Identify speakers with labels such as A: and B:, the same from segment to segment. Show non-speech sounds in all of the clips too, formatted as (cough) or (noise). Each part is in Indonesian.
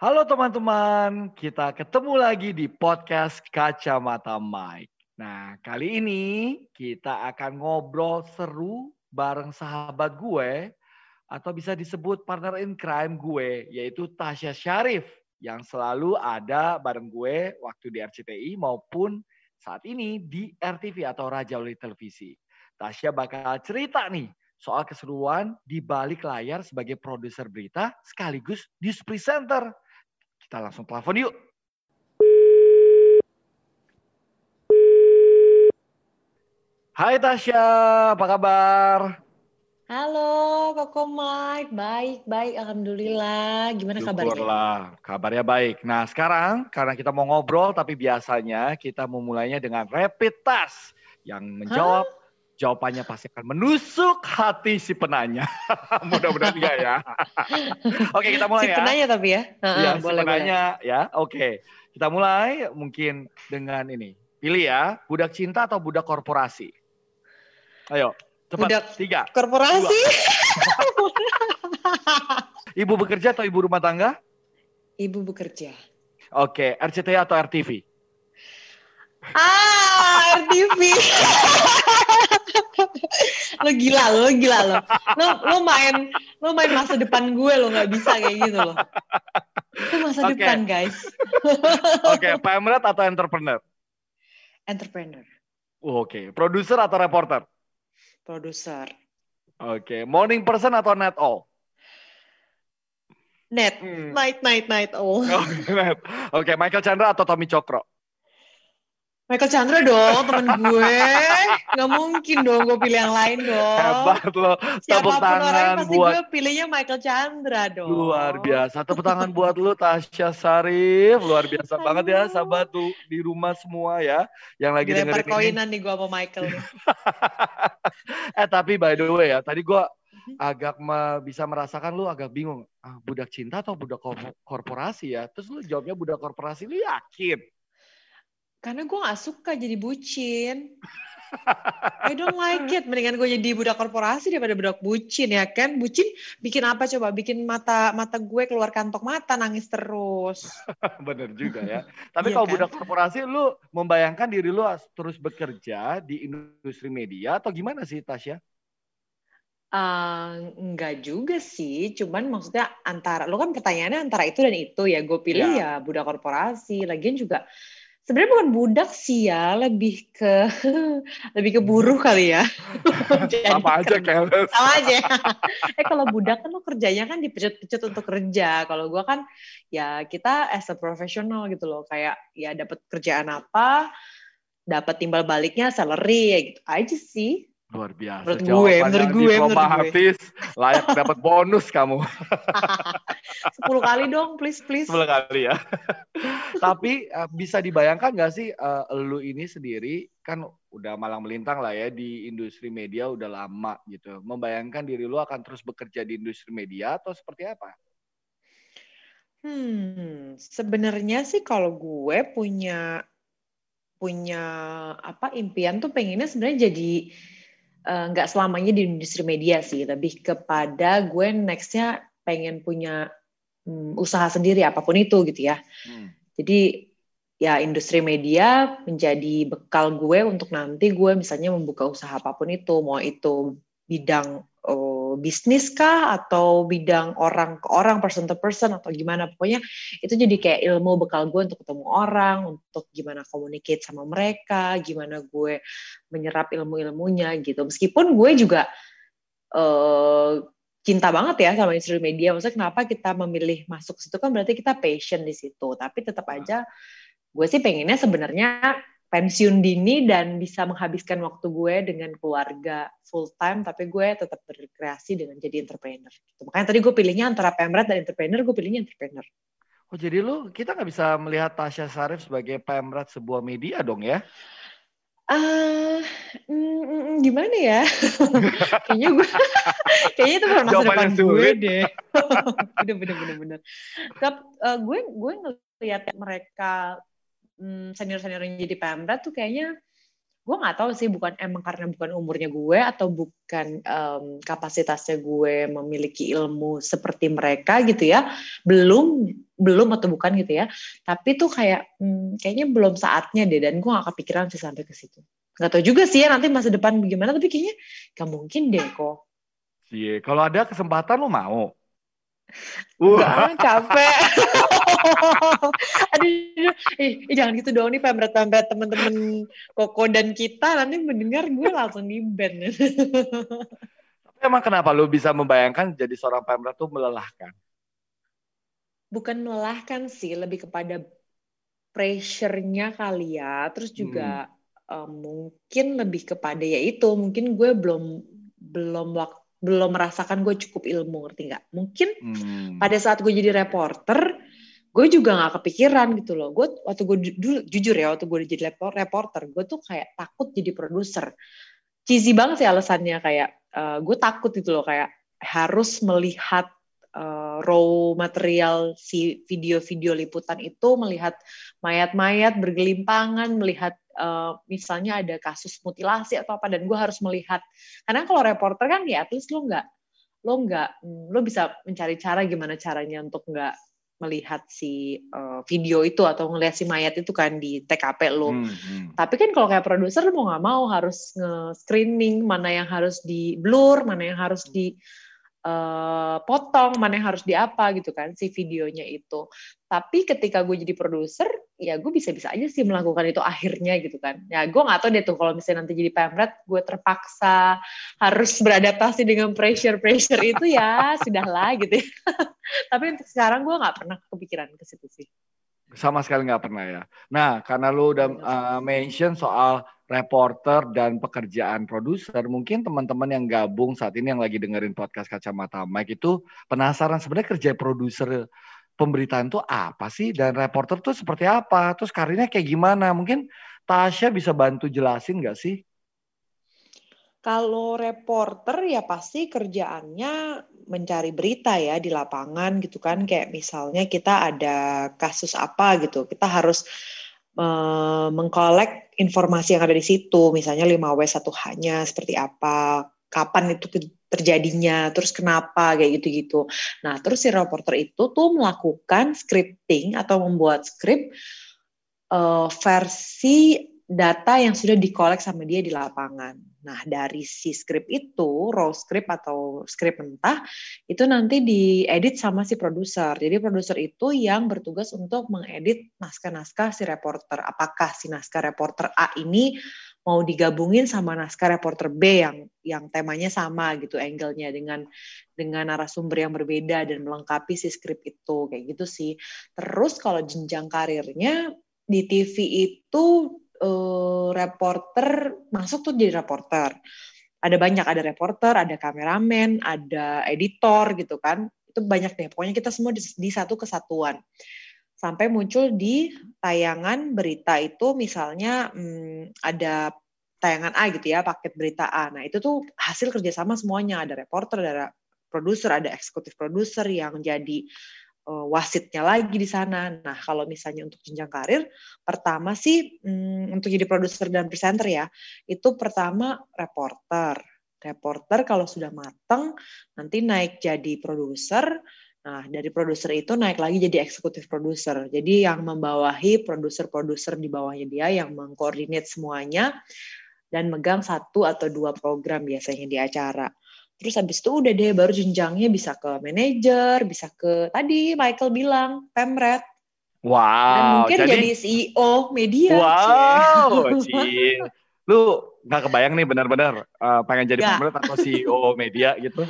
A: Halo teman-teman, kita ketemu lagi di podcast Kacamata Mike. Nah, kali ini kita akan ngobrol seru bareng sahabat gue atau bisa disebut partner in crime gue, yaitu Tasya Syarif yang selalu ada bareng gue waktu di RCTI maupun saat ini di RTV atau Raja Wali Televisi. Tasya bakal cerita nih soal keseruan di balik layar sebagai produser berita sekaligus news presenter. Kita langsung telepon yuk. Hai Tasya, apa kabar?
B: Halo, Koko Mike. Baik, baik. Alhamdulillah. Gimana kabarnya?
A: Syukurlah, kabarnya baik. Nah sekarang karena kita mau ngobrol, tapi biasanya kita memulainya dengan rapid test yang menjawab jawabannya pasti akan menusuk hati si penanya. (laughs) Mudah-mudahan enggak ya. (laughs) Oke, kita mulai
B: si
A: ya.
B: penanya tapi ya.
A: Iya, si
B: boleh, boleh.
A: penanya ya. Oke. Kita mulai mungkin dengan ini. Pilih ya, budak cinta atau budak korporasi? Ayo, cepat.
B: Budak
A: Tiga.
B: Korporasi. (laughs)
A: Ibu bekerja atau ibu rumah tangga?
B: Ibu bekerja.
A: Oke, RCTI atau RTV?
B: Ah, RTV. (laughs) lo gila lo, lo gila lo. Lo lo main lo main masa depan gue lo nggak bisa kayak gitu lo. Itu masa
A: Oke.
B: depan guys. (laughs)
A: Oke, pemret atau entrepreneur?
B: Entrepreneur,
A: Oke, produser atau reporter?
B: produser,
A: Oke, morning person atau night owl?
B: net,
A: Hmm.
B: night night night (laughs) oh.
A: Oke, Michael Chandra atau Tommy Cokro?
B: Michael Chandra dong temen gue. Nggak mungkin dong gue pilih yang lain dong.
A: Hebat loh. Tepuk tangan
B: pasti
A: buat
B: gue pilihnya Michael Chandra dong.
A: Luar biasa. Tepuk tangan buat lu Tasya Sarif. Luar biasa
B: Aduh.
A: banget ya sahabat tuh di rumah semua ya. Yang lagi
B: Dilempar
A: dengerin ini.
B: koinan nih gue sama Michael. (laughs)
A: eh tapi by the way ya, tadi gua
B: Mhm.
A: agak me- bisa merasakan lu agak bingung. Ah, budak cinta atau budak kor- korporasi ya? Terus lu jawabnya budak korporasi. Lu yakin?
B: Karena gue gak suka jadi bucin. I don't like it. Mendingan gue jadi budak korporasi daripada budak bucin ya kan. Bucin bikin apa coba? Bikin mata mata gue keluar kantong mata nangis terus. (laughs)
A: Bener juga ya. Tapi
B: Iya
A: kalau
B: kan?
A: budak korporasi lu membayangkan diri lu terus bekerja di industri media atau gimana sih Tasya?
B: Eh, enggak juga sih, cuman maksudnya antara lo kan pertanyaannya antara itu dan itu ya. Gue pilih ya budak korporasi. Lagian juga sebenarnya bukan budak sih ya, lebih ke (laughs) lebih ke buruh kali ya. (laughs)
A: Sama aja keles. (laughs)
B: sama aja. eh kalau budak kan lo kerjanya kan dipecut-pecut untuk kerja. Kalau gua kan ya kita as a professional gitu loh, kayak ya dapat kerjaan apa, dapat timbal baliknya salary ya gitu aja sih.
A: Luar biasa.
B: Menurut gue, menurut gue, menurut gue.
A: layak dapat bonus kamu.
B: 10 kali dong, please please.
A: Sepuluh kali ya. Tapi eh, bisa dibayangkan nggak sih eh, lu ini sendiri kan udah malang melintang lah ya di industri media udah lama gitu. Membayangkan diri lu akan terus bekerja di industri media atau seperti apa?
B: Hmm, sebenarnya sih kalau gue punya punya apa impian tuh pengennya sebenarnya jadi eh, nggak selamanya di industri media sih, lebih kepada gue nextnya pengen punya hmm, usaha sendiri apa pun itu gitu ya.
A: Hmm.
B: Jadi ya industri media menjadi bekal gue untuk nanti gue misalnya membuka usaha apa pun itu, mau itu bidang oh, bisnis kah atau bidang orang ke orang, person to person atau gimana pokoknya itu jadi kayak ilmu bekal gue untuk ketemu orang, untuk gimana communicate sama mereka, gimana gue menyerap ilmu-ilmunya gitu. Meskipun gue juga eh, cinta banget ya sama industri media. Maksudnya kenapa kita memilih masuk situ kan berarti kita passion di situ. Tapi tetap aja gue sih pengennya sebenarnya pensiun dini dan bisa menghabiskan waktu gue dengan keluarga full time tapi gue tetap berkreasi dengan jadi entrepreneur. Gitu. Makanya tadi gue pilihnya antara pemret dan entrepreneur, gue pilihnya entrepreneur.
A: Oh jadi lu kita nggak bisa melihat Tasya Sarif sebagai pemret sebuah media dong ya?
B: Ah, mm, mm, mm, gimana ya? (laughs) kayaknya gue, (laughs) kayaknya itu bukan masa depan gue deh. (laughs) bener bener bener bener. Tapi eh, gue gue ngelihat mereka senior senior yang jadi pemda tuh kayaknya gue nggak tahu sih bukan emang karena bukan umurnya gue atau bukan um, kapasitasnya gue memiliki ilmu seperti mereka gitu ya. Belum belum atau bukan gitu ya. Tapi tuh kayak hmm, kayaknya belum saatnya deh dan gue gak kepikiran sih sampai ke situ. Nggak tahu juga sih ya nanti masa depan bagaimana tapi kayaknya gak mungkin deh kok.
A: Iya, kalau ada kesempatan lo mau?
B: Wah, capek. (laughs) Aduh, eh, eh, jangan gitu dong nih pemret-pemret teman-teman Koko dan kita nanti mendengar gue langsung di band.
A: Tapi emang kenapa lu bisa membayangkan jadi seorang pemret tuh melelahkan?
B: Bukan melelahkan sih, lebih kepada pressure-nya kali ya. Terus juga hmm. uh, mungkin lebih kepada ya itu, mungkin gue belum belum waktu belum merasakan gue cukup ilmu ngerti nggak? Mungkin hmm. pada saat gue jadi reporter gue juga nggak kepikiran gitu loh. Gue waktu gue dulu jujur ya waktu gue jadi reporter gue tuh kayak takut jadi produser. Cheesy banget sih alasannya kayak uh, gue takut gitu loh kayak harus melihat uh, raw material si video-video liputan itu melihat mayat-mayat bergelimpangan melihat uh, misalnya ada kasus mutilasi atau apa dan gue harus melihat karena kalau reporter kan ya at least lo nggak lo nggak hmm, lo bisa mencari cara gimana caranya untuk nggak melihat si uh, video itu atau ngelihat si mayat itu kan di TKP lo. Hmm, hmm. Tapi kan kalau kayak produser lo mau nggak mau harus nge-screening mana yang harus di blur, mana yang harus di uh, potong mana yang harus diapa gitu kan si videonya itu. Tapi ketika gue jadi produser ya gue bisa-bisa aja sih melakukan itu akhirnya gitu kan. Ya gue nggak tahu deh tuh kalau misalnya nanti jadi pemret gue terpaksa harus beradaptasi dengan pressure pressure itu ya sudahlah gitu ya. (laughs) tapi untuk sekarang gue nggak pernah kepikiran ke situ sih.
A: Sama sekali nggak pernah ya. Nah karena lu udah uh, mention soal reporter dan pekerjaan produser, mungkin teman-teman yang gabung saat ini yang lagi dengerin podcast Kacamata Mike itu penasaran sebenarnya kerja produser pemberitaan itu apa sih dan reporter tuh seperti apa? Terus karirnya kayak gimana? Mungkin Tasya bisa bantu jelasin nggak sih?
B: Kalau reporter ya pasti kerjaannya mencari berita ya di lapangan gitu kan kayak misalnya kita ada kasus apa gitu kita harus uh, mengkolek informasi yang ada di situ, misalnya 5W1H-nya seperti apa, kapan itu terjadinya, terus kenapa kayak gitu-gitu. Nah, terus si reporter itu tuh melakukan scripting atau membuat skrip uh, versi data yang sudah dikolek sama dia di lapangan. Nah, dari si script itu, raw script atau script mentah, itu nanti diedit sama si produser. Jadi produser itu yang bertugas untuk mengedit naskah-naskah si reporter. Apakah si naskah reporter A ini mau digabungin sama naskah reporter B yang yang temanya sama gitu angle-nya dengan dengan narasumber yang berbeda dan melengkapi si script itu kayak gitu sih. Terus kalau jenjang karirnya di TV itu uh, reporter masuk tuh jadi reporter. Ada banyak, ada reporter, ada kameramen, ada editor gitu kan. Itu banyak deh. Pokoknya kita semua di, di satu kesatuan. Sampai muncul di tayangan berita itu misalnya hmm, ada tayangan A gitu ya, paket berita A. Nah, itu tuh hasil kerjasama semuanya. Ada reporter, ada produser, ada eksekutif produser yang jadi wasitnya lagi di sana. Nah, kalau misalnya untuk jenjang karir, pertama sih um, untuk jadi produser dan presenter ya, itu pertama reporter. Reporter kalau sudah matang, nanti naik jadi produser. Nah, dari produser itu naik lagi jadi eksekutif produser. Jadi yang membawahi produser-produser di bawahnya dia yang mengkoordinat semuanya dan megang satu atau dua program biasanya di acara. Terus habis itu udah deh baru jenjangnya bisa ke manajer, bisa ke tadi Michael bilang pemret.
A: Wow. Dan
B: mungkin jadi, jadi CEO media.
A: Wow, Ci. Lu nggak kebayang nih benar-benar uh, pengen jadi pemret atau CEO media gitu?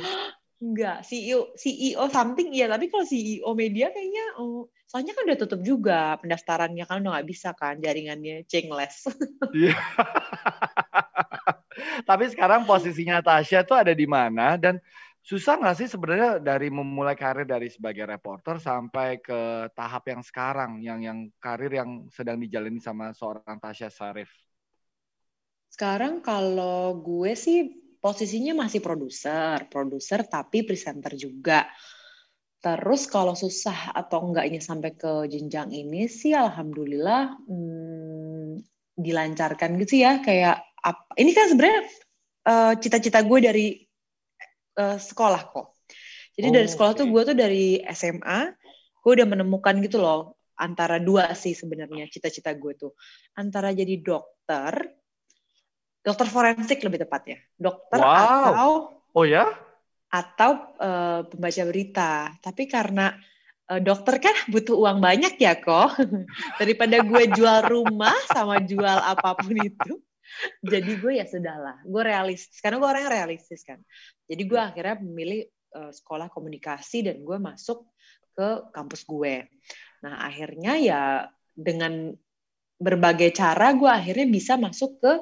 B: Enggak, CEO CEO something iya, tapi kalau CEO media kayaknya oh, soalnya kan udah tutup juga pendaftarannya kan udah nggak bisa kan jaringannya cengles. Iya. (laughs)
A: Tapi sekarang posisinya Tasya tuh ada di mana dan susah nggak sih sebenarnya dari memulai karir dari sebagai reporter sampai ke tahap yang sekarang yang yang karir yang sedang dijalani sama seorang Tasya Sarif?
B: Sekarang kalau gue sih posisinya masih produser, produser tapi presenter juga. Terus kalau susah atau enggaknya sampai ke jenjang ini sih alhamdulillah hmm, dilancarkan gitu ya kayak apa ini kan sebenarnya uh, cita-cita gue dari uh, sekolah kok. Jadi oh, dari sekolah okay. tuh gue tuh dari SMA gue udah menemukan gitu loh antara dua sih sebenarnya cita-cita gue tuh antara jadi dokter dokter forensik lebih tepatnya dokter wow. atau
A: oh ya
B: atau uh, pembaca berita tapi karena uh, dokter kan butuh uang banyak ya kok (laughs) daripada gue jual rumah sama jual apa pun itu jadi gue ya sudahlah gue realistis karena gue orang yang realistis kan jadi gue iya. akhirnya memilih uh, sekolah komunikasi dan gue masuk ke kampus gue. Nah akhirnya ya dengan berbagai cara gue akhirnya bisa masuk ke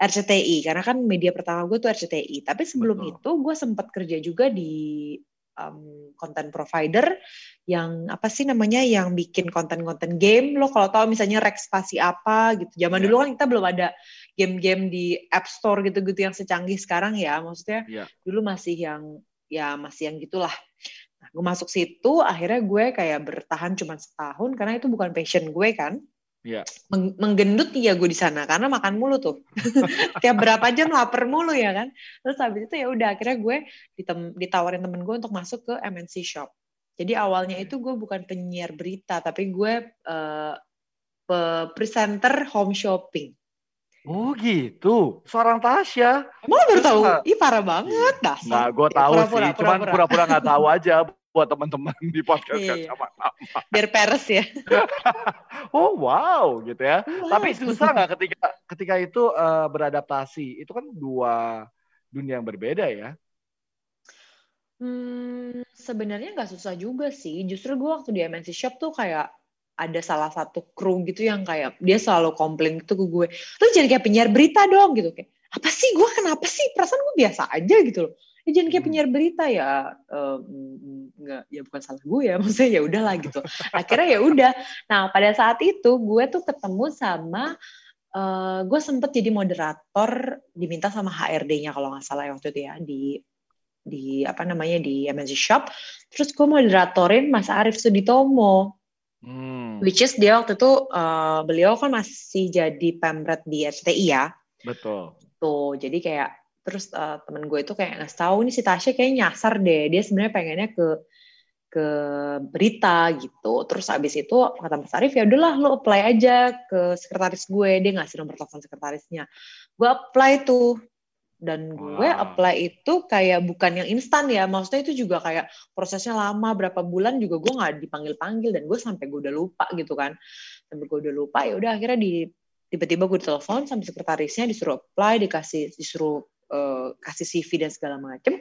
B: RCTI karena kan media pertama gue tuh RCTI. Tapi sebelum Betul. itu gue sempat kerja juga di um, content provider yang apa sih namanya yang bikin konten-konten game lo kalau tahu misalnya Rex apa gitu. Zaman yeah. dulu kan kita belum ada game-game di App Store gitu-gitu yang secanggih sekarang ya. Maksudnya yeah. dulu masih yang ya masih yang gitulah. Nah, gue masuk situ, akhirnya gue kayak bertahan cuma setahun karena itu bukan passion gue kan.
A: Yeah.
B: Meng menggendut ya gue di sana karena makan mulu tuh. (laughs) Tiap berapa jam lapar mulu ya kan. Terus habis itu ya udah akhirnya gue ditawarin temen gue untuk masuk ke MNC Shop. Jadi awalnya itu gue bukan penyiar berita tapi gue uh, presenter home shopping.
A: Oh gitu, seorang Tasya.
B: Emang baru tahu? Ih parah banget, dah.
A: Nah, gue tahu pura -pura, sih, cuman pura-pura nggak tahu (laughs) aja buat teman-teman di podcast iya. kacamata.
B: Biar peres ya. (laughs)
A: oh wow, gitu ya. Wow. Tapi susah nggak ketika ketika itu uh, beradaptasi? Itu kan dua dunia yang berbeda ya.
B: Hmm, sebenarnya nggak susah juga sih. Justru gue waktu di MNC Shop tuh kayak ada salah satu kru gitu yang kayak dia selalu komplain gitu ke gue. Lu jangan kayak penyiar berita dong gitu. Kayak apa sih? Gue kenapa sih? Perasaan gue biasa aja gitu loh. Ya jangan kayak hmm. penyiar berita ya. Nggak ya bukan salah gue ya (laughs) maksudnya ya udahlah gitu. Akhirnya ya udah. Nah pada saat itu gue tuh ketemu sama uh, gue sempet jadi moderator diminta sama HRD-nya kalau nggak salah waktu itu ya di di apa namanya di MNC Shop terus gue moderatorin Mas Arif Suditomo Hmm. Which is dia waktu itu uh, beliau kan masih jadi pemret di RCTI ya.
A: Betul.
B: Tuh, jadi kayak terus uh, temen gue itu kayak nggak tahu nih si Tasya kayak nyasar deh. Dia sebenarnya pengennya ke ke berita gitu. Terus abis itu kata Mas Arif ya udahlah lo apply aja ke sekretaris gue. Dia ngasih nomor telepon sekretarisnya. Gue apply tuh dan gue wow. apply itu kayak bukan yang instan ya maksudnya itu juga kayak prosesnya lama berapa bulan juga gue nggak dipanggil panggil dan gue sampai gue udah lupa gitu kan. Sampai gue udah lupa ya udah akhirnya di tiba-tiba gue ditelepon sama sekretarisnya disuruh apply dikasih disuruh uh, kasih CV dan segala macem.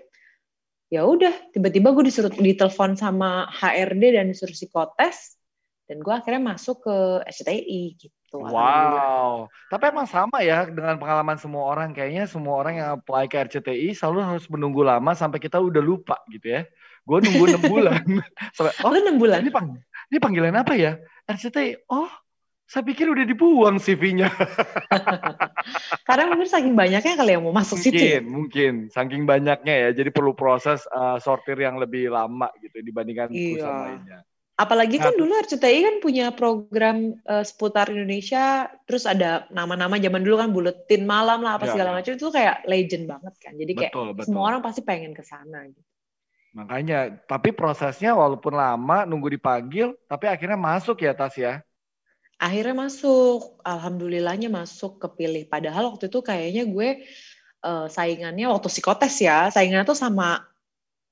B: Ya udah tiba-tiba gue disuruh ditelepon sama HRD dan disuruh psikotes dan gue akhirnya masuk ke SCTI gitu
A: Gitu, wow. Tapi emang sama ya dengan pengalaman semua orang. Kayaknya semua orang yang apply ke RCTI selalu harus menunggu lama sampai kita udah lupa gitu ya. Gue nunggu enam (laughs) bulan.
B: sampai, oh, enam bulan?
A: Ini, pang ini panggilan apa ya? RCTI. Oh, saya pikir udah dibuang CV-nya. (laughs)
B: Karena mungkin saking banyaknya kali yang mau masuk
A: mungkin,
B: situ.
A: Mungkin, mungkin. Saking banyaknya ya. Jadi perlu proses uh, sortir yang lebih lama gitu dibandingkan iya. perusahaan lainnya.
B: Apalagi kan dulu RCTI kan punya program uh, seputar Indonesia, terus ada nama-nama zaman dulu kan buletin malam lah apa ya, segala ya. macam itu kayak legend banget kan. Jadi kayak betul, betul. semua orang pasti pengen ke sana gitu.
A: Makanya, tapi prosesnya walaupun lama nunggu dipanggil, tapi akhirnya masuk ya Tas ya.
B: Akhirnya masuk, alhamdulillahnya masuk kepilih. Padahal waktu itu kayaknya gue uh, saingannya waktu psikotes ya, saingannya tuh sama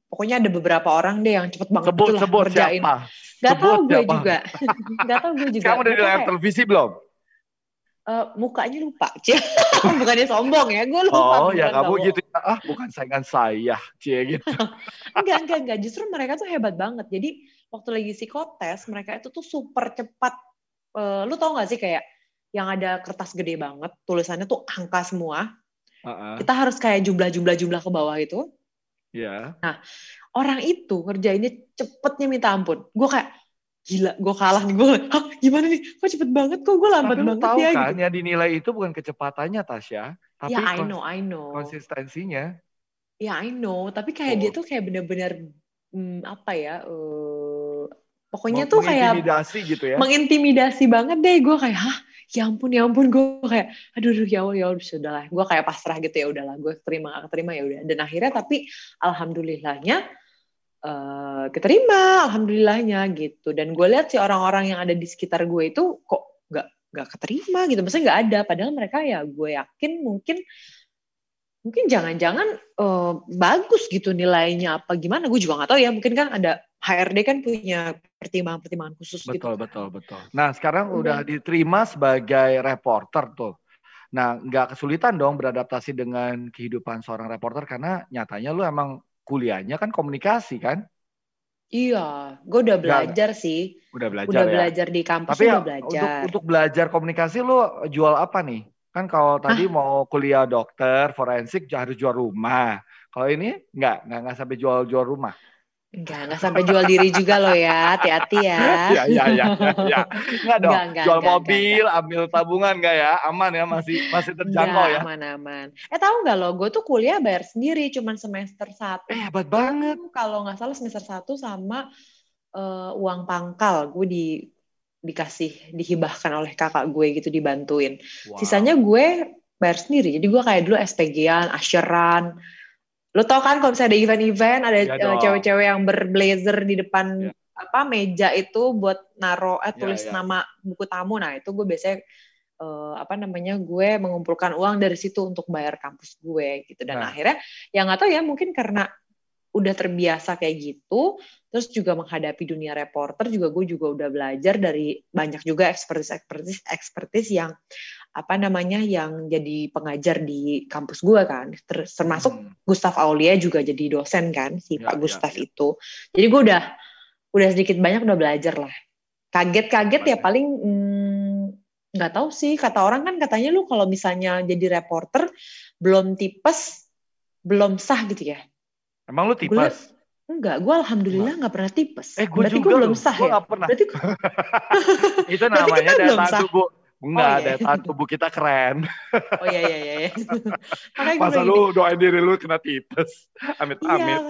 B: pokoknya ada beberapa orang deh yang cepet banget
A: sebut, sebut ngerjain. Siapa?
B: Gak tau gue siapa? juga. (laughs) Gak tau gue juga.
A: Kamu udah di layar televisi belum?
B: Uh, mukanya lupa, cie. (laughs) Bukannya sombong ya, gue lupa.
A: Oh ya kamu gitu ya, ah bukan saingan saya, cie gitu. (laughs)
B: enggak, enggak, enggak. Justru mereka tuh hebat banget. Jadi waktu lagi psikotes, mereka itu tuh super cepat. Uh, lu tau gak sih kayak yang ada kertas gede banget, tulisannya tuh angka semua. Uh -uh. Kita harus kayak jumlah-jumlah-jumlah ke bawah itu
A: Iya.
B: Nah, orang itu ngerjainnya cepetnya minta ampun. Gue kayak, gila, gue kalah nih. Gue, Hah, gimana nih? Kok cepet banget? Kok gue lambat
A: tapi
B: banget
A: tahu
B: ya?
A: kan, gitu. yang dinilai itu bukan kecepatannya, Tasya. Tapi
B: ya, I know, I know.
A: Konsistensinya.
B: Ya, I know. Tapi kayak oh. dia tuh kayak bener-bener, hmm, apa ya, uh, pokoknya tuh kayak...
A: Mengintimidasi gitu ya?
B: Mengintimidasi banget deh. Gue kayak, hah? Ya ampun ya ampun. Gue kayak aduh aduh ya Allah ya Allah sudah lah. Gue kayak pasrah gitu ya udahlah gue terima gak terima ya udah. Dan akhirnya tapi alhamdulillahnya uh, keterima alhamdulillahnya gitu. Dan gue lihat sih orang-orang yang ada di sekitar gue itu kok nggak nggak keterima gitu. Maksudnya nggak ada. Padahal mereka ya gue yakin mungkin mungkin jangan-jangan uh, bagus gitu nilainya apa gimana. Gue juga nggak tahu ya. Mungkin kan ada HRD kan punya pertimbangan-pertimbangan khusus
A: betul,
B: gitu.
A: Betul, betul, betul. Nah, sekarang udah, udah diterima sebagai reporter tuh. Nah, nggak kesulitan dong beradaptasi dengan kehidupan seorang reporter karena nyatanya lu emang kuliahnya kan komunikasi kan?
B: Iya, gue udah belajar gak, sih.
A: Udah belajar
B: Udah
A: ya?
B: belajar di kampus
A: Tapi
B: udah
A: ya,
B: belajar.
A: Untuk, untuk belajar komunikasi lu jual apa nih? Kan kalau tadi Hah? mau kuliah dokter, forensik harus jual rumah. Kalau ini nggak, nggak, nggak sampai jual-jual rumah.
B: Enggak, enggak sampai jual diri juga loh ya. Hati-hati ya. (laughs)
A: Iya, iya, iya. Ya. Enggak dong. Enggak, enggak, jual enggak, mobil, enggak, ambil tabungan enggak ya? Aman ya, masih masih terjangkau
B: enggak,
A: ya?
B: aman, aman. Eh tahu nggak lo, gue tuh kuliah bayar sendiri cuman semester satu.
A: Eh, hebat banget.
B: Kalau nggak salah semester satu sama uh, uang pangkal. Gue di dikasih, dihibahkan oleh kakak gue gitu, dibantuin. Wow. Sisanya gue bayar sendiri. Jadi gue kayak dulu SPG-an, asyeran, Lo tau kan kalau misalnya ada event-event ada ya cewek-cewek yang berblazer di depan ya. apa meja itu buat naro eh ya, tulis ya, ya. nama buku tamu. Nah, itu gue biasanya uh, apa namanya gue mengumpulkan uang dari situ untuk bayar kampus gue gitu. Dan nah. akhirnya yang nggak tahu ya mungkin karena udah terbiasa kayak gitu, terus juga menghadapi dunia reporter juga gue juga udah belajar dari banyak juga expertise expertise expertise yang apa namanya yang jadi pengajar di kampus gue kan. Termasuk hmm. Gustaf Aulia juga jadi dosen kan si ya, Pak ya, Gustaf ya. itu. Jadi gue udah udah sedikit banyak udah belajar lah. Kaget-kaget ya paling hmm, nggak hmm, tahu sih. Kata orang kan katanya lu kalau misalnya jadi reporter belum tipes belum sah gitu ya.
A: Emang lu tipes?
B: Enggak, gue alhamdulillah nggak pernah tipes.
A: Eh, gue
B: Berarti
A: juga
B: gue belum sah
A: gua
B: ya.
A: pernah.
B: Berarti (laughs)
A: itu (laughs) namanya data tubuh Enggak, oh, iya. daya tubuh kita keren. (laughs)
B: Oh iya iya iya. iya.
A: Masa lu doain diri lu kena tipes. (laughs) Amit
B: iya,
A: amit.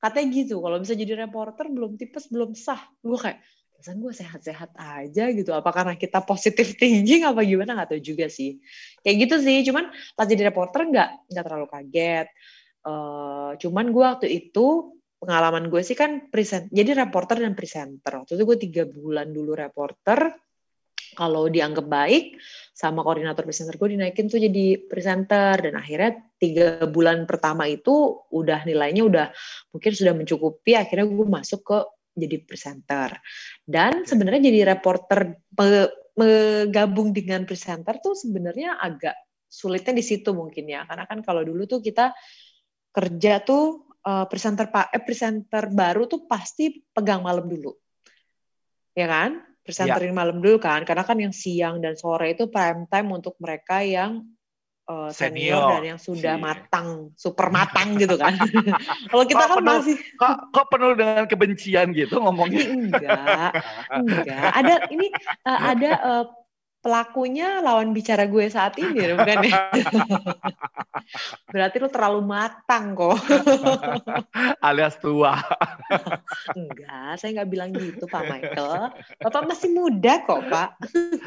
B: Katanya gitu, kalau bisa jadi reporter belum tipes belum sah. Gue kayak perasaan gue sehat-sehat aja gitu. Apa karena kita positif (laughs) thinking apa gimana nggak tahu juga sih. Kayak gitu sih. Cuman pas jadi reporter nggak nggak terlalu kaget. Uh, cuman gue waktu itu pengalaman gue sih kan present. Jadi reporter dan presenter. Waktu itu gue tiga bulan dulu reporter kalau dianggap baik sama koordinator presenter gue dinaikin tuh jadi presenter. Dan akhirnya tiga bulan pertama itu udah nilainya udah mungkin sudah mencukupi akhirnya gue masuk ke jadi presenter. Dan sebenarnya jadi reporter menggabung dengan presenter tuh sebenarnya agak sulitnya di situ mungkin ya. Karena kan kalau dulu tuh kita kerja tuh uh, presenter pak eh presenter baru tuh pasti pegang malam dulu. Ya kan presenterin ya. malam dulu kan karena kan yang siang dan sore itu prime time untuk mereka yang uh, senior, senior. dan yang sudah si. matang super matang gitu kan. (laughs) Kalau kita kok kan penuh, masih
A: kok, kok penuh dengan kebencian gitu ngomongnya?
B: Enggak. Enggak. Ada ini uh, ada uh, pelakunya lawan bicara gue saat ini bukan ya? (laughs) Berarti lu terlalu matang kok. (laughs)
A: Alias tua. (laughs)
B: Enggak, saya nggak bilang gitu Pak Michael. Bapak masih muda kok Pak.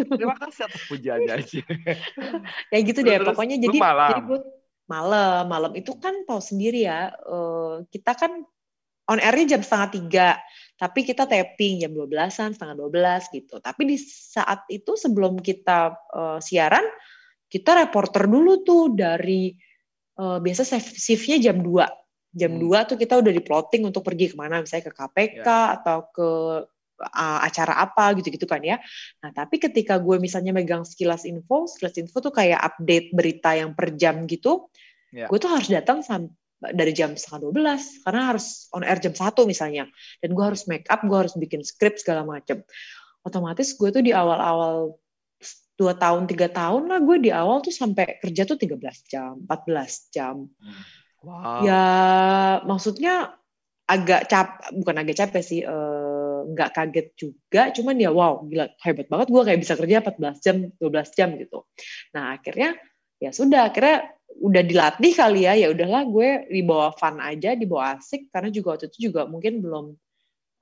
A: Terima kasih atas pujiannya aja.
B: Kayak gitu deh, pokoknya jadi, malam. jadi gue malam, malam itu kan tahu sendiri ya, uh, kita kan on airnya jam setengah tiga tapi kita tapping jam 12-an, setengah 12 gitu. Tapi di saat itu sebelum kita uh, siaran, kita reporter dulu tuh dari uh, biasa shiftnya jam 2. Jam hmm. 2 tuh kita udah di plotting untuk pergi ke mana, misalnya ke KPK ya. atau ke uh, acara apa gitu-gitu kan ya. Nah, tapi ketika gue misalnya megang sekilas info, sekilas info tuh kayak update berita yang per jam gitu, ya. gue tuh harus datang sampai dari jam setengah 12 karena harus on air jam satu misalnya. Dan gue harus make up gue harus bikin skrip segala macem. Otomatis gue tuh di awal-awal dua tahun tiga tahun lah gue di awal tuh sampai kerja tuh 13 jam 14 jam. Wow. ya maksudnya agak cap bukan agak capek sih uh, nggak kaget juga. Cuman ya wow gila hebat banget gue kayak bisa kerja 14 jam 12 jam gitu. Nah akhirnya ya sudah akhirnya udah dilatih kali ya ya udahlah gue dibawa fun aja dibawa asik karena juga waktu itu juga mungkin belum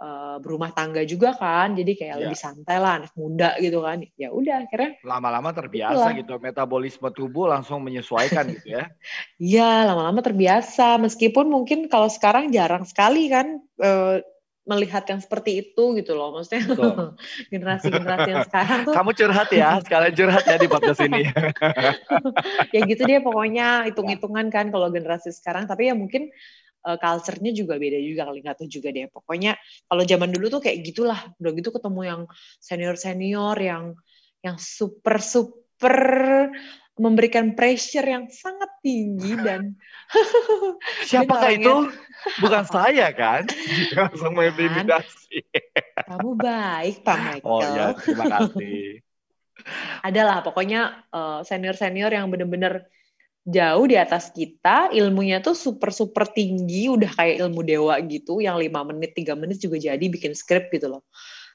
B: uh, berumah tangga juga kan, jadi kayak yeah. lebih santai lah, anak muda gitu kan. Ya udah, akhirnya
A: lama-lama terbiasa itulah. gitu, metabolisme tubuh langsung menyesuaikan gitu ya. (laughs)
B: Iya, lama-lama terbiasa. Meskipun mungkin kalau sekarang jarang sekali kan uh, melihat yang seperti itu gitu loh maksudnya (laughs) generasi-generasi yang sekarang tuh
A: kamu curhat ya sekalian curhat ya di podcast ini. (laughs)
B: Ya gitu dia pokoknya hitung-hitungan kan kalau generasi sekarang. Tapi ya mungkin uh, culture-nya juga beda juga kali nggak tahu juga deh. Pokoknya kalau zaman dulu tuh kayak gitulah. Udah gitu ketemu yang senior-senior yang yang super super memberikan pressure yang sangat tinggi dan (laughs)
A: siapakah itu? bukan saya kan? (laughs) Langsung mengintimidasi.
B: kamu baik Pak (laughs) Michael.
A: Oh ya terima kasih.
B: Adalah pokoknya uh, senior-senior yang benar-benar jauh di atas kita, ilmunya tuh super super tinggi, udah kayak ilmu dewa gitu, yang lima menit tiga menit juga jadi bikin skrip gitu loh.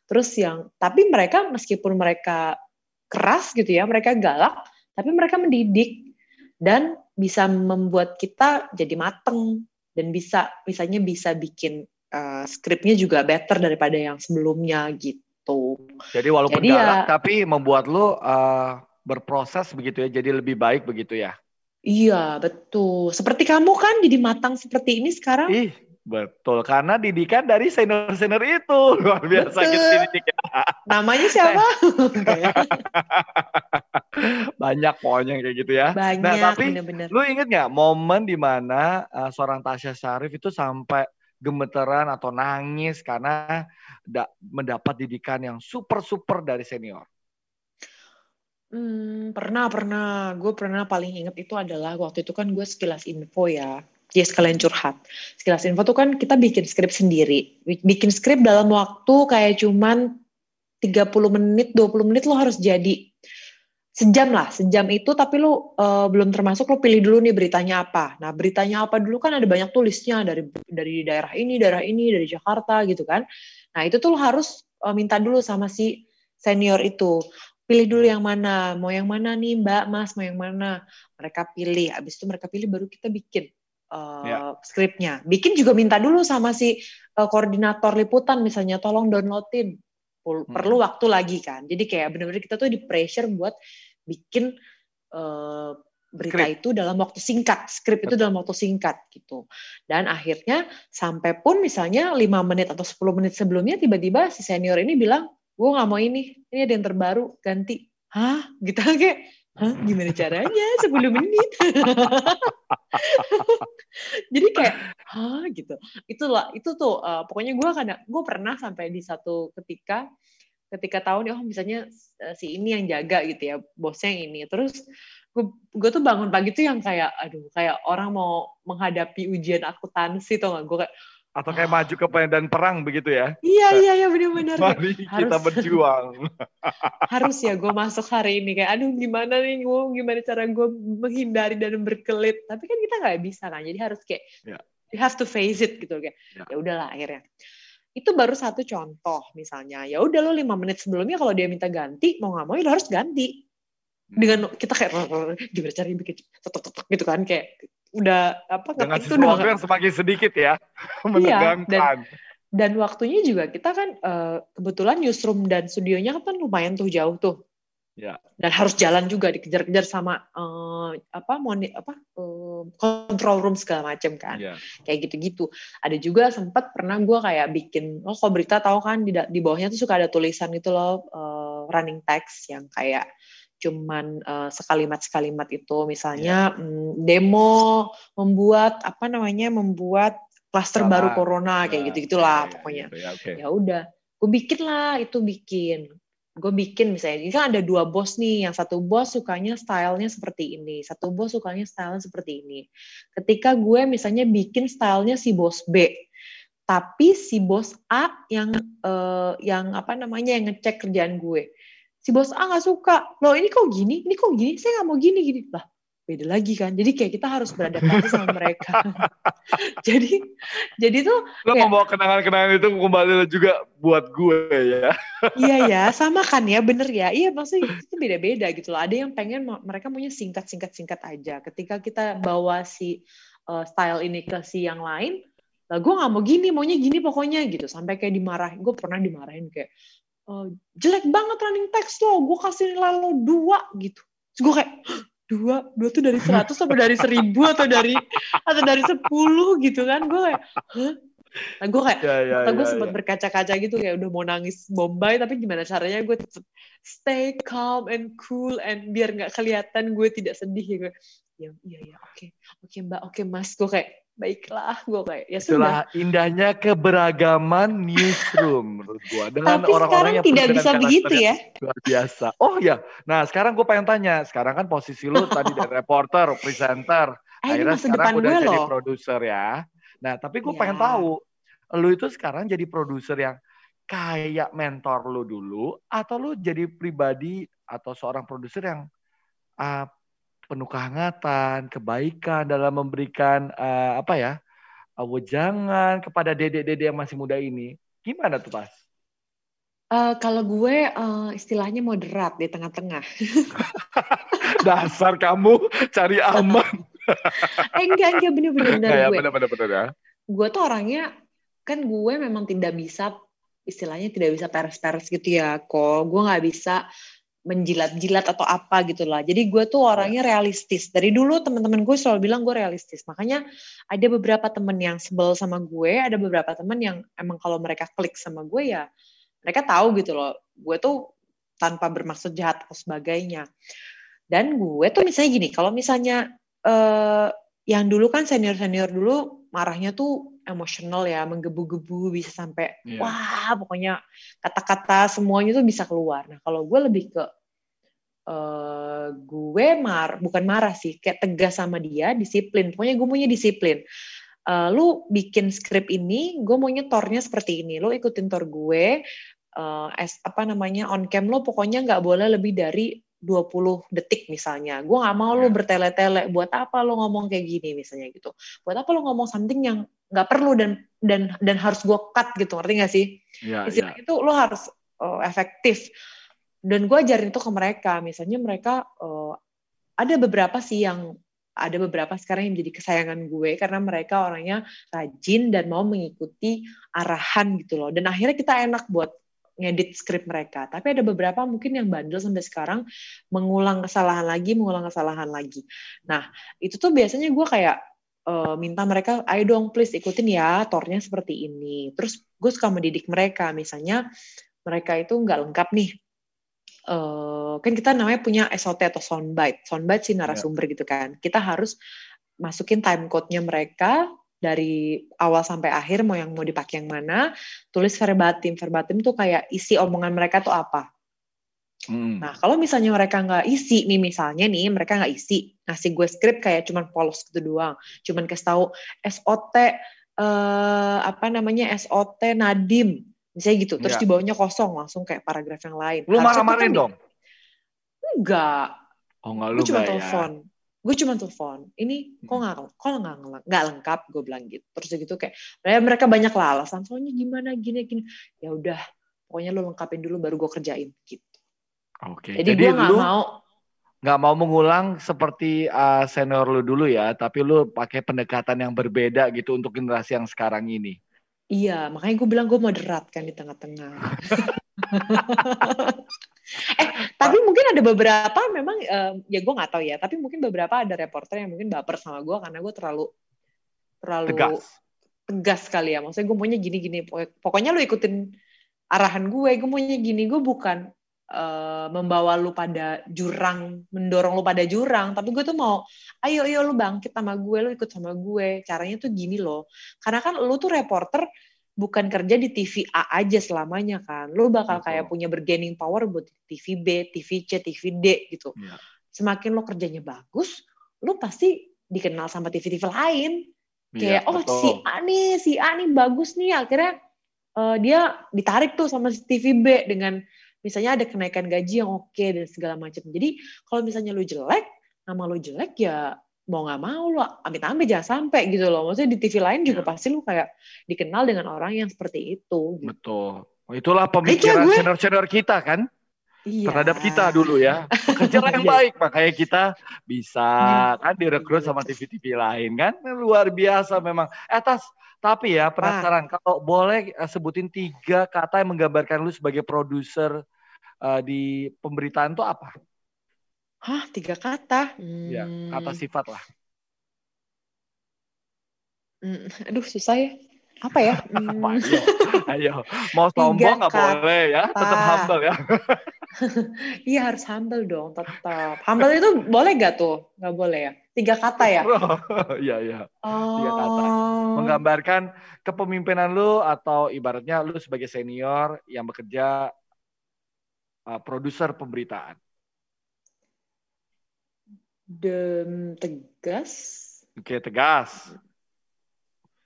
B: Terus yang tapi mereka meskipun mereka keras gitu ya, mereka galak, tapi mereka mendidik dan bisa membuat kita jadi mateng dan bisa misalnya bisa bikin uh, skripnya juga better daripada yang sebelumnya gitu.
A: Jadi walaupun jadi galak ya, tapi membuat lo uh, berproses begitu ya, jadi lebih baik begitu ya.
B: Iya, betul. Seperti kamu kan jadi matang seperti ini sekarang.
A: Ih, Betul, karena didikan dari senior-senior itu. (laughs) Luar biasa gitu didik
B: ya. Namanya siapa? (laughs)
A: Banyak pokoknya kayak gitu ya.
B: Banyak, nah, tapi bener -bener.
A: lu inget nggak momen di mana uh, seorang Tasya Syarif itu sampai gemeteran atau nangis karena mendapat didikan yang super-super dari senior?
B: Hmm, pernah, pernah. Gue pernah paling inget itu adalah waktu itu kan gue sekilas info ya ya sekalian curhat. Sekilas info tuh kan kita bikin skrip sendiri. Bikin skrip dalam waktu kayak cuman 30 menit, 20 menit lo harus jadi. Sejam lah, sejam itu tapi lo uh, belum termasuk lo pilih dulu nih beritanya apa. Nah, beritanya apa dulu kan ada banyak tulisnya dari dari daerah ini, daerah ini, dari Jakarta gitu kan. Nah, itu tuh lo harus uh, minta dulu sama si senior itu pilih dulu yang mana, mau yang mana nih Mbak, Mas, mau yang mana. Mereka pilih, habis itu mereka pilih baru kita bikin uh, ya. skripnya. Bikin juga minta dulu sama si uh, koordinator liputan misalnya tolong downloadin. Hmm. Perlu waktu lagi kan. Jadi kayak benar-benar kita tuh di pressure buat bikin uh, berita skrip. itu dalam waktu singkat, skrip itu dalam waktu singkat gitu. Dan akhirnya sampai pun misalnya lima menit atau 10 menit sebelumnya tiba-tiba si senior ini bilang, gue nggak mau ini, ini ada yang terbaru, ganti. Hah? Gitu (laughs) kayak, Hah, gimana caranya? 10 menit. (laughs) Jadi kayak, hah gitu. Itulah, itu tuh uh, pokoknya gue kadang gue pernah sampai di satu ketika ketika tahu nih oh misalnya uh, si ini yang jaga gitu ya, bosnya yang ini. Terus gue tuh bangun pagi tuh yang kayak aduh kayak orang mau menghadapi ujian akuntansi tuh gak gue kayak
A: atau kayak maju ke medan perang begitu ya?
B: Iya iya iya benar-benar.
A: Mari harus, kita (laughs) berjuang.
B: harus ya gue masuk hari ini kayak aduh gimana nih gue gimana cara gue menghindari dan berkelit. Tapi kan kita nggak bisa kan jadi harus kayak yeah. you have to face it gitu kayak yeah. ya udahlah akhirnya. Itu baru satu contoh misalnya ya udah lo lima menit sebelumnya kalau dia minta ganti mau nggak mau ya lo harus ganti hmm. dengan kita kayak (laughs) gimana caranya bikin gitu kan kayak udah apa
A: dengan itu udah yang semakin sedikit ya (laughs) menegangkan.
B: Iya, dan, dan waktunya juga kita kan uh, kebetulan newsroom dan studionya kan lumayan tuh jauh tuh.
A: Ya.
B: Dan harus jalan juga dikejar-kejar sama uh, apa moni apa uh, control room segala macam kan. Ya. Kayak gitu-gitu. Ada juga sempat pernah gue kayak bikin oh kok berita tahu kan di di bawahnya tuh suka ada tulisan itu loh uh, running text yang kayak cuman uh, sekalimat sekalimat itu misalnya yeah. um, demo membuat apa namanya membuat klaster baru corona kayak yeah. gitu gitulah yeah, pokoknya yeah, yeah, okay. ya udah gue bikin lah itu bikin gue bikin misalnya ini kan ada dua bos nih yang satu bos sukanya stylenya seperti ini satu bos sukanya stylenya seperti ini ketika gue misalnya bikin stylenya si bos B tapi si bos A yang uh, yang apa namanya yang ngecek kerjaan gue si bos A nggak suka. Loh ini kok gini? Ini kok gini? Saya nggak mau gini gini. Lah beda lagi kan. Jadi kayak kita harus beradaptasi sama mereka. (laughs) (laughs) Jadi jadi tuh
A: lo kayak, membawa kenangan-kenangan itu kembali juga buat gue ya? (laughs)
B: Iya ya. Sama kan ya. Bener ya. Iya maksudnya itu beda-beda gitu loh. Ada yang pengen mereka punya singkat-singkat singkat aja. Ketika kita bawa si uh, style ini ke si yang lain lah gue nggak mau gini maunya gini pokoknya gitu. Sampai kayak dimarahin. Gue pernah dimarahin kayak e, jelek banget running text lo gue kasih nilai lo dua gitu. Terus gue kayak dua? Dua tuh dari seratus sampai dari seribu atau dari atau dari sepuluh? gitu kan. Gue kayak Hah? Nah, gue kayak,
A: Ya, ya,
B: gue
A: ya,
B: sempat
A: ya.
B: berkaca-kaca gitu kayak udah mau nangis bombay, tapi gimana caranya gue tetap stay calm and cool and biar nggak kelihatan gue tidak sedih ya gue. Ya, iya ya, oke, oke mbak, oke mas, gue kayak baiklah, gue kayak ya sudah.
A: Itulah indahnya keberagaman newsroom menurut dengan
B: Tapi
A: orang-orang yang
B: tidak bisa begitu ya.
A: Luar biasa. Oh ya, nah sekarang gue pengen tanya, sekarang kan posisi lu tadi dari (laughs) reporter, presenter,
B: ini
A: akhirnya sekarang udah
B: gue
A: jadi produser ya. Nah, tapi gue
B: Ya.
A: pengen tahu, lu itu sekarang jadi produser yang kayak mentor lu dulu, atau lu jadi pribadi atau seorang produser yang ah, penuh kehangatan, kebaikan dalam memberikan ah, apa ya, ah, wejangan kepada dedek-dedek yang masih muda ini. Gimana tuh, Pas?
B: Eh, kalau gue eh, istilahnya moderat di tengah-tengah. (laughs)
A: Dasar kamu cari aman.
B: eh enggak enggak bener-bener (laughs)
A: ya,
B: gue.
A: bener-bener bener ya.
B: gue tuh orangnya kan gue memang tidak bisa istilahnya tidak bisa peres-peres gitu ya kok gue nggak bisa menjilat-jilat atau apa gitu lah. Jadi gue tuh orangnya realistis. Dari dulu teman-teman gue selalu bilang gue realistis. Makanya ada beberapa temen yang sebel sama gue ada beberapa temen yang emang kalau mereka klik sama gue ya mereka tahu gitu loh. Gue tuh tanpa bermaksud jahat atau sebagainya. Dan gue tuh misalnya gini kalau misalnya eh, yang dulu kan senior-senior dulu marahnya tuh emosional ya, menggebu-gebu bisa sampai
A: Iya.
B: wah pokoknya kata-kata semuanya tuh bisa keluar. Nah kalau gue lebih ke eh gue mar bukan marah sih, kayak tegas sama dia, disiplin. Pokoknya gue maunya disiplin. Eh, lu bikin skrip ini, gue maunya tornya seperti ini. Lu ikutin tor gue, eh, es, apa namanya on cam lo pokoknya nggak boleh lebih dari 20 detik misalnya. Gue nggak mau lu
A: Ya.
B: bertele-tele. Buat apa lu ngomong kayak gini misalnya gitu. Buat apa lu ngomong something yang nggak perlu dan dan dan harus gue cut gitu. Ngerti gak sih?
A: Iya, iya.
B: Istilahnya itu lo harus uh, efektif. Dan gue ajarin itu ke mereka. Misalnya mereka uh, ada beberapa sih yang ada beberapa sekarang yang menjadi kesayangan gue karena mereka orangnya rajin dan mau mengikuti arahan gitu loh. Dan akhirnya kita enak buat ngedit skrip mereka. Tapi ada beberapa mungkin yang bandel sampai sekarang mengulang kesalahan lagi, mengulang kesalahan lagi. Nah, itu tuh biasanya gue kayak eh, minta mereka, ayo dong please ikutin ya, tornya seperti ini. Terus gue suka mendidik mereka, misalnya mereka itu nggak lengkap nih. Eh, kan kita namanya punya SOT atau soundbite. Soundbite sih narasumber gitu kan. Kita harus masukin time code-nya mereka dari awal sampai akhir mau yang mau dipakai yang mana, tulis verbatim. Verbatim tuh kayak isi omongan mereka tuh apa.
A: Mm.
B: Nah, kalau misalnya mereka nggak isi nih, misalnya nih mereka nggak isi, ngasih gue skrip kayak cuman polos gitu doang, cuman kasih tahu SOT eh, apa namanya SOT Nadim, misalnya gitu, terus
A: Ya.
B: di bawahnya kosong langsung kayak paragraf yang lain.
A: Lu marah-marahin
B: kan-
A: dong?
B: Enggak,
A: Oh, enggak lu
B: gue cuma
A: ya?
B: telepon. Gue cuma telepon. Ini kok nggak kok nggak nggak- lengkap, gue bilang gitu. Terus gitu kayak ya mereka banyak lah alasan. Soalnya gimana gini gini. Ya udah, pokoknya lu lengkapin dulu baru gue kerjain gitu.
A: Oke.
B: Jadi, gue nggak mau
A: nggak mau mengulang seperti uh, senior lu dulu ya, tapi lu pakai pendekatan yang berbeda gitu untuk generasi yang sekarang ini.
B: Iya, makanya gue bilang gue moderat kan di tengah-tengah. (laughs) eh, tapi mungkin ada beberapa memang eh, ya gue nggak tahu ya. Tapi mungkin beberapa ada reporter yang mungkin baper sama gue karena gue terlalu terlalu
A: Tegas.
B: tegas kali ya. Maksudnya gue maunya gini-gini. Pokok- Pokoknya lu ikutin arahan gue. Gue maunya gini. Gue bukan eh, membawa lu pada jurang, mendorong lu pada jurang. Tapi gue tuh mau, ayo ayo lu bangkit sama gue, lu ikut sama gue. Caranya tuh gini loh. Karena kan lu tuh reporter bukan kerja di TV A aja selamanya kan. Lu bakal
A: Betul.
B: kayak punya bergaining power buat TV B, TV C, TV D gitu.
A: Iya.
B: Semakin lo kerjanya bagus, lu pasti dikenal sama TV-TV lain
A: Iya,
B: kayak oh
A: betul.
B: si A nih si A nih bagus nih akhirnya eh, dia ditarik tuh sama si TV B dengan misalnya ada kenaikan gaji yang oke dan segala macam jadi kalau misalnya lu jelek nama lu jelek ya mau nggak mau lo amit-amit jangan sampai gitu loh maksudnya di TV lain juga
A: Iya.
B: pasti lu kayak dikenal dengan orang yang seperti itu gitu.
A: Betul. Itulah pemikiran
B: gue.
A: senior-senior kita kan
B: iya.
A: terhadap kita dulu ya. Pekerja yang
B: Iya.
A: baik makanya kita bisa kan direkrut
B: Iya.
A: sama TV-TV lain kan luar biasa memang. Eh Tas, Tapi ya penasaran ah. kalau boleh uh, sebutin tiga kata yang menggambarkan lu sebagai produser uh, di pemberitaan itu apa?
B: Hah, tiga kata?
A: Ya, kata hmm. sifat lah.
B: Hmm, aduh, susah ya. Apa ya? (laughs)
A: Hmm. ayo, ayo, mau sombong nggak boleh ya, tetap humble ya. (laughs)
B: iya harus humble dong, tetap. Humble itu boleh gak tuh? Nggak boleh ya? Tiga kata ya? (laughs)
A: Iya, iya. Oh. Tiga kata. Oh. Menggambarkan kepemimpinan lu atau ibaratnya lu sebagai senior yang bekerja uh, produser pemberitaan.
B: Dem tegas.
A: Oke, tegas.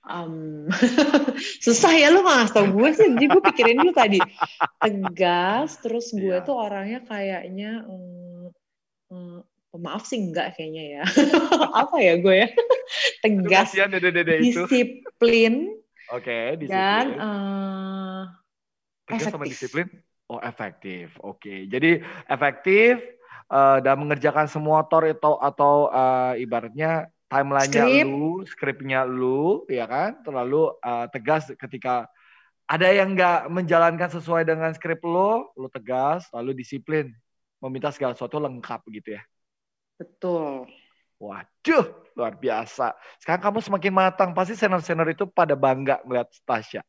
B: Um, (laughs) susah ya lu nggak tau gue sih, jadi gue pikirin dulu tadi tegas, terus gue yeah. tuh orangnya kayaknya um, um, pemaaf sih enggak kayaknya ya, (laughs) apa ya gue ya, (laughs) tegas, dede -dede disiplin,
A: oke, okay, disiplin.
B: dan uh,
A: tegas efektif. sama disiplin, oh efektif, oke, okay. jadi efektif uh, dan mengerjakan semua tor atau atau uh, ibaratnya timelinenya lu, skripnya lu, ya kan, terlalu uh, tegas ketika ada yang nggak menjalankan sesuai dengan skrip lo, lo tegas, lalu disiplin, meminta segala sesuatu lengkap gitu ya.
B: Betul.
A: Waduh, luar biasa. Sekarang kamu semakin matang, pasti senior-senior itu pada bangga melihat Tasya.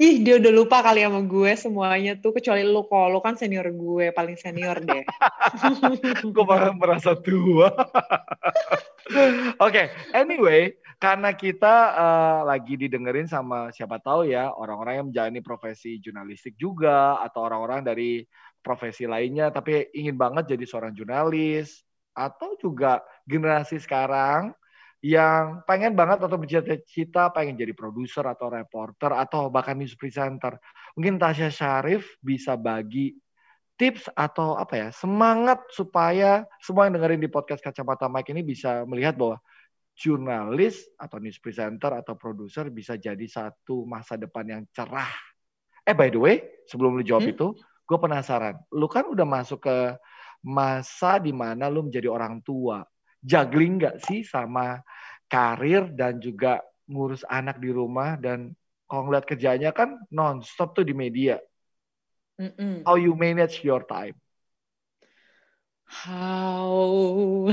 B: Ih, dia udah lupa kali sama gue semuanya tuh, kecuali lu kok, lu kan senior gue, paling senior deh. (laughs)
A: gue malah merasa tua. (laughs) Oke, okay, anyway, karena kita uh, lagi didengerin sama siapa tahu ya, orang-orang yang menjalani profesi jurnalistik juga, atau orang-orang dari profesi lainnya, tapi ingin banget jadi seorang jurnalis, atau juga generasi sekarang yang pengen banget atau bercita-cita pengen jadi produser atau reporter atau bahkan news presenter. Mungkin Tasya Syarif bisa bagi tips atau apa ya semangat supaya semua yang dengerin di podcast kacamata Mike ini bisa melihat bahwa jurnalis atau news presenter atau produser bisa jadi satu masa depan yang cerah. Eh by the way, sebelum lu jawab hmm? itu, gue penasaran. Lu kan udah masuk ke masa di mana lu menjadi orang tua juggling nggak sih sama karir dan juga ngurus anak di rumah dan kalau ngeliat kerjanya kan non-stop tuh di media. Mm-mm. How you manage your time?
B: How? (laughs)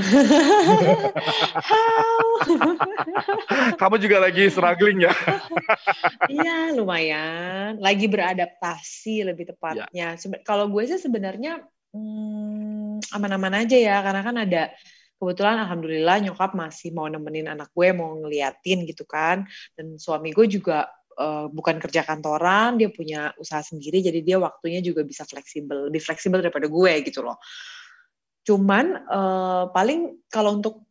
A: How? Kamu juga lagi struggling ya?
B: iya, lumayan. Lagi beradaptasi lebih tepatnya. Ya. Kalau gue sih sebenarnya hmm, aman-aman aja ya, karena kan ada kebetulan alhamdulillah nyokap masih mau nemenin anak gue mau ngeliatin gitu kan. Dan suami gue juga uh, bukan kerja kantoran dia punya usaha sendiri jadi dia waktunya juga bisa fleksibel lebih fleksibel daripada gue gitu loh. Cuman uh, paling kalau untuk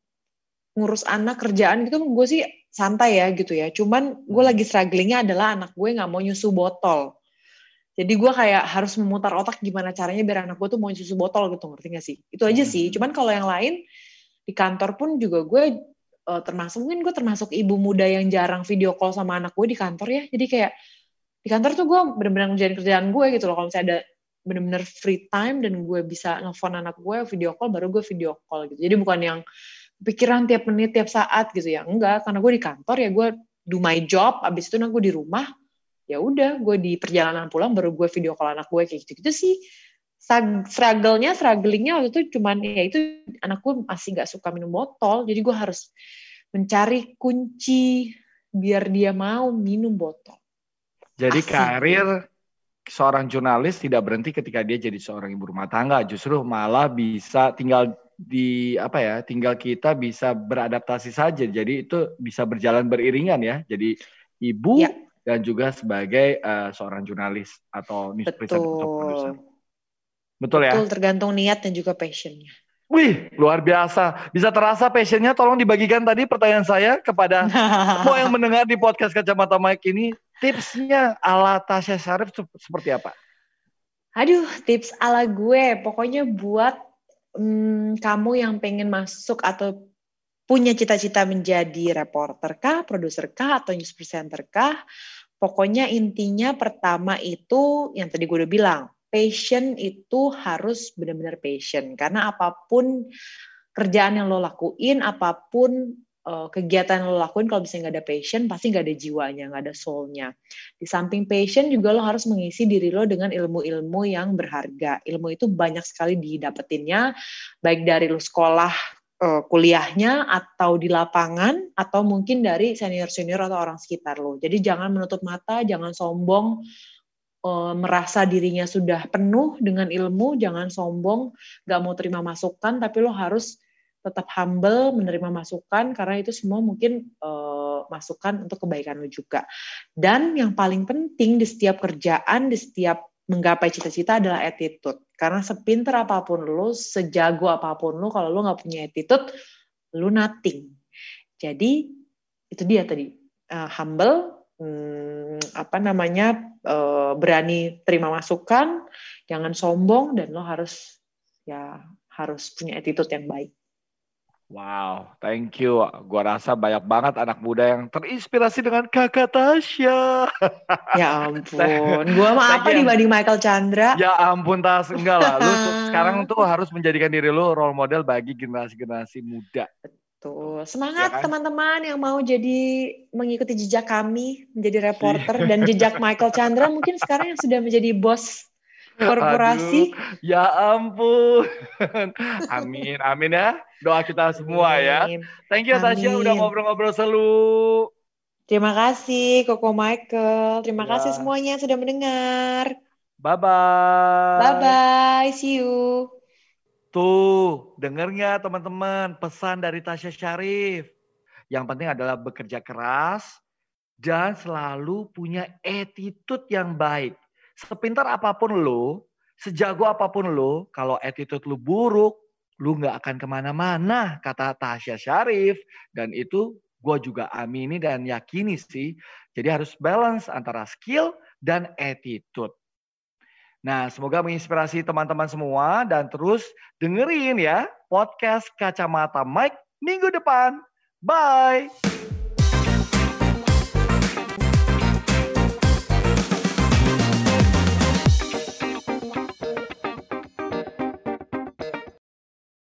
B: ngurus anak kerjaan gitu gue sih santai ya gitu ya. Cuman gue lagi strugglingnya adalah anak gue nggak mau nyusu botol. Jadi gue kayak harus memutar otak gimana caranya biar anak gue tuh mau nyusu botol gitu ngerti gak sih? Itu aja sih. Hmm. cuman kalau yang lain di kantor pun juga gue uh, termasuk mungkin gue termasuk ibu muda yang jarang video call sama anak gue di kantor ya. Jadi kayak di kantor tuh gue bener-bener ngerjain kerjaan gue gitu loh. Kalau misalnya ada bener-bener free time dan gue bisa nelfon anak gue video call baru gue video call gitu. Jadi bukan yang pikiran tiap menit tiap saat gitu ya. Enggak karena gue di kantor ya gue do my job abis itu nanti gue di rumah ya udah gue di perjalanan pulang baru gue video call anak gue kayak gitu gitu sih struggle-nya, strugglingnya waktu itu cuman ya itu anakku masih nggak suka minum botol, jadi gue harus mencari kunci biar dia mau minum botol.
A: Jadi Asik. karir seorang jurnalis tidak berhenti ketika dia jadi seorang ibu rumah tangga, justru malah bisa tinggal di apa ya, tinggal kita bisa beradaptasi saja. Jadi itu bisa berjalan beriringan ya. Jadi ibu ya. dan juga sebagai uh, seorang jurnalis atau news presenter atau produser. Betul ya?
B: Betul, tergantung niat dan juga passionnya.
A: Wih, luar biasa. Bisa terasa passionnya, tolong dibagikan tadi pertanyaan saya kepada (laughs) semua yang mendengar di podcast Kacamata Mike ini. Tipsnya ala Tasya Syarif seperti apa?
B: Aduh, tips ala gue. Pokoknya buat hmm, kamu yang pengen masuk atau punya cita-cita menjadi reporter kah, produser kah, atau news presenter kah, pokoknya intinya pertama itu yang tadi gue udah bilang, passion itu harus benar-benar passion. Karena apa pun kerjaan yang lo lakuin, apa pun uh, kegiatan lo lakuin kalau misalnya nggak ada passion pasti nggak ada jiwanya nggak ada soulnya. Di samping passion juga lo harus mengisi diri lo dengan ilmu-ilmu yang berharga. Ilmu itu banyak sekali didapetinnya baik dari lo sekolah uh, kuliahnya atau di lapangan atau mungkin dari senior-senior atau orang sekitar lo. Jadi jangan menutup mata jangan sombong uh, merasa dirinya sudah penuh dengan ilmu jangan sombong nggak mau terima masukan tapi lo harus tetap humble menerima masukan karena itu semua mungkin uh, masukan untuk kebaikan lo juga. Dan yang paling penting di setiap kerjaan, di setiap menggapai cita-cita adalah attitude. Karena sepinter apa pun lo, sejago apa pun lo, kalau lo nggak punya attitude, lo nothing. Jadi itu dia tadi uh, humble, hmm, apa namanya uh, berani terima masukan, jangan sombong dan lo harus ya harus punya attitude yang baik.
A: Wow, thank you. Gua rasa banyak banget anak muda yang terinspirasi dengan kakak Tasya.
B: Ya ampun, gua mah apa dibanding Michael Chandra?
A: Ya ampun Tas, enggak lah. Lu (laughs) sekarang tuh harus menjadikan diri lu role model bagi generasi-generasi muda.
B: Betul. Semangat ya kan? teman-teman yang mau jadi mengikuti jejak kami, menjadi reporter dan jejak Michael Chandra mungkin sekarang yang sudah menjadi bos (laughs) korporasi.
A: Aduh, ya ampun. (laughs) amin, amin ya. Doa kita semua ya. amin. ya. Thank you Tasya udah ngobrol-ngobrol selalu.
B: Terima kasih Koko Michael. Terima ya. kasih semuanya sudah mendengar.
A: Bye bye.
B: Bye bye. See you.
A: Tuh, dengernya teman-teman pesan dari Tasya Syarif. Yang penting adalah bekerja keras dan selalu punya attitude yang baik sepintar apa pun lo, sejago apa pun lo, kalau attitude lo buruk, lo nggak akan ke mana-mana, kata Tasya Syarif. Dan itu gue juga amini dan yakini sih. Jadi harus balance antara skill dan attitude. Nah, semoga menginspirasi teman-teman semua dan terus dengerin ya podcast Kacamata Mike minggu depan. Bye.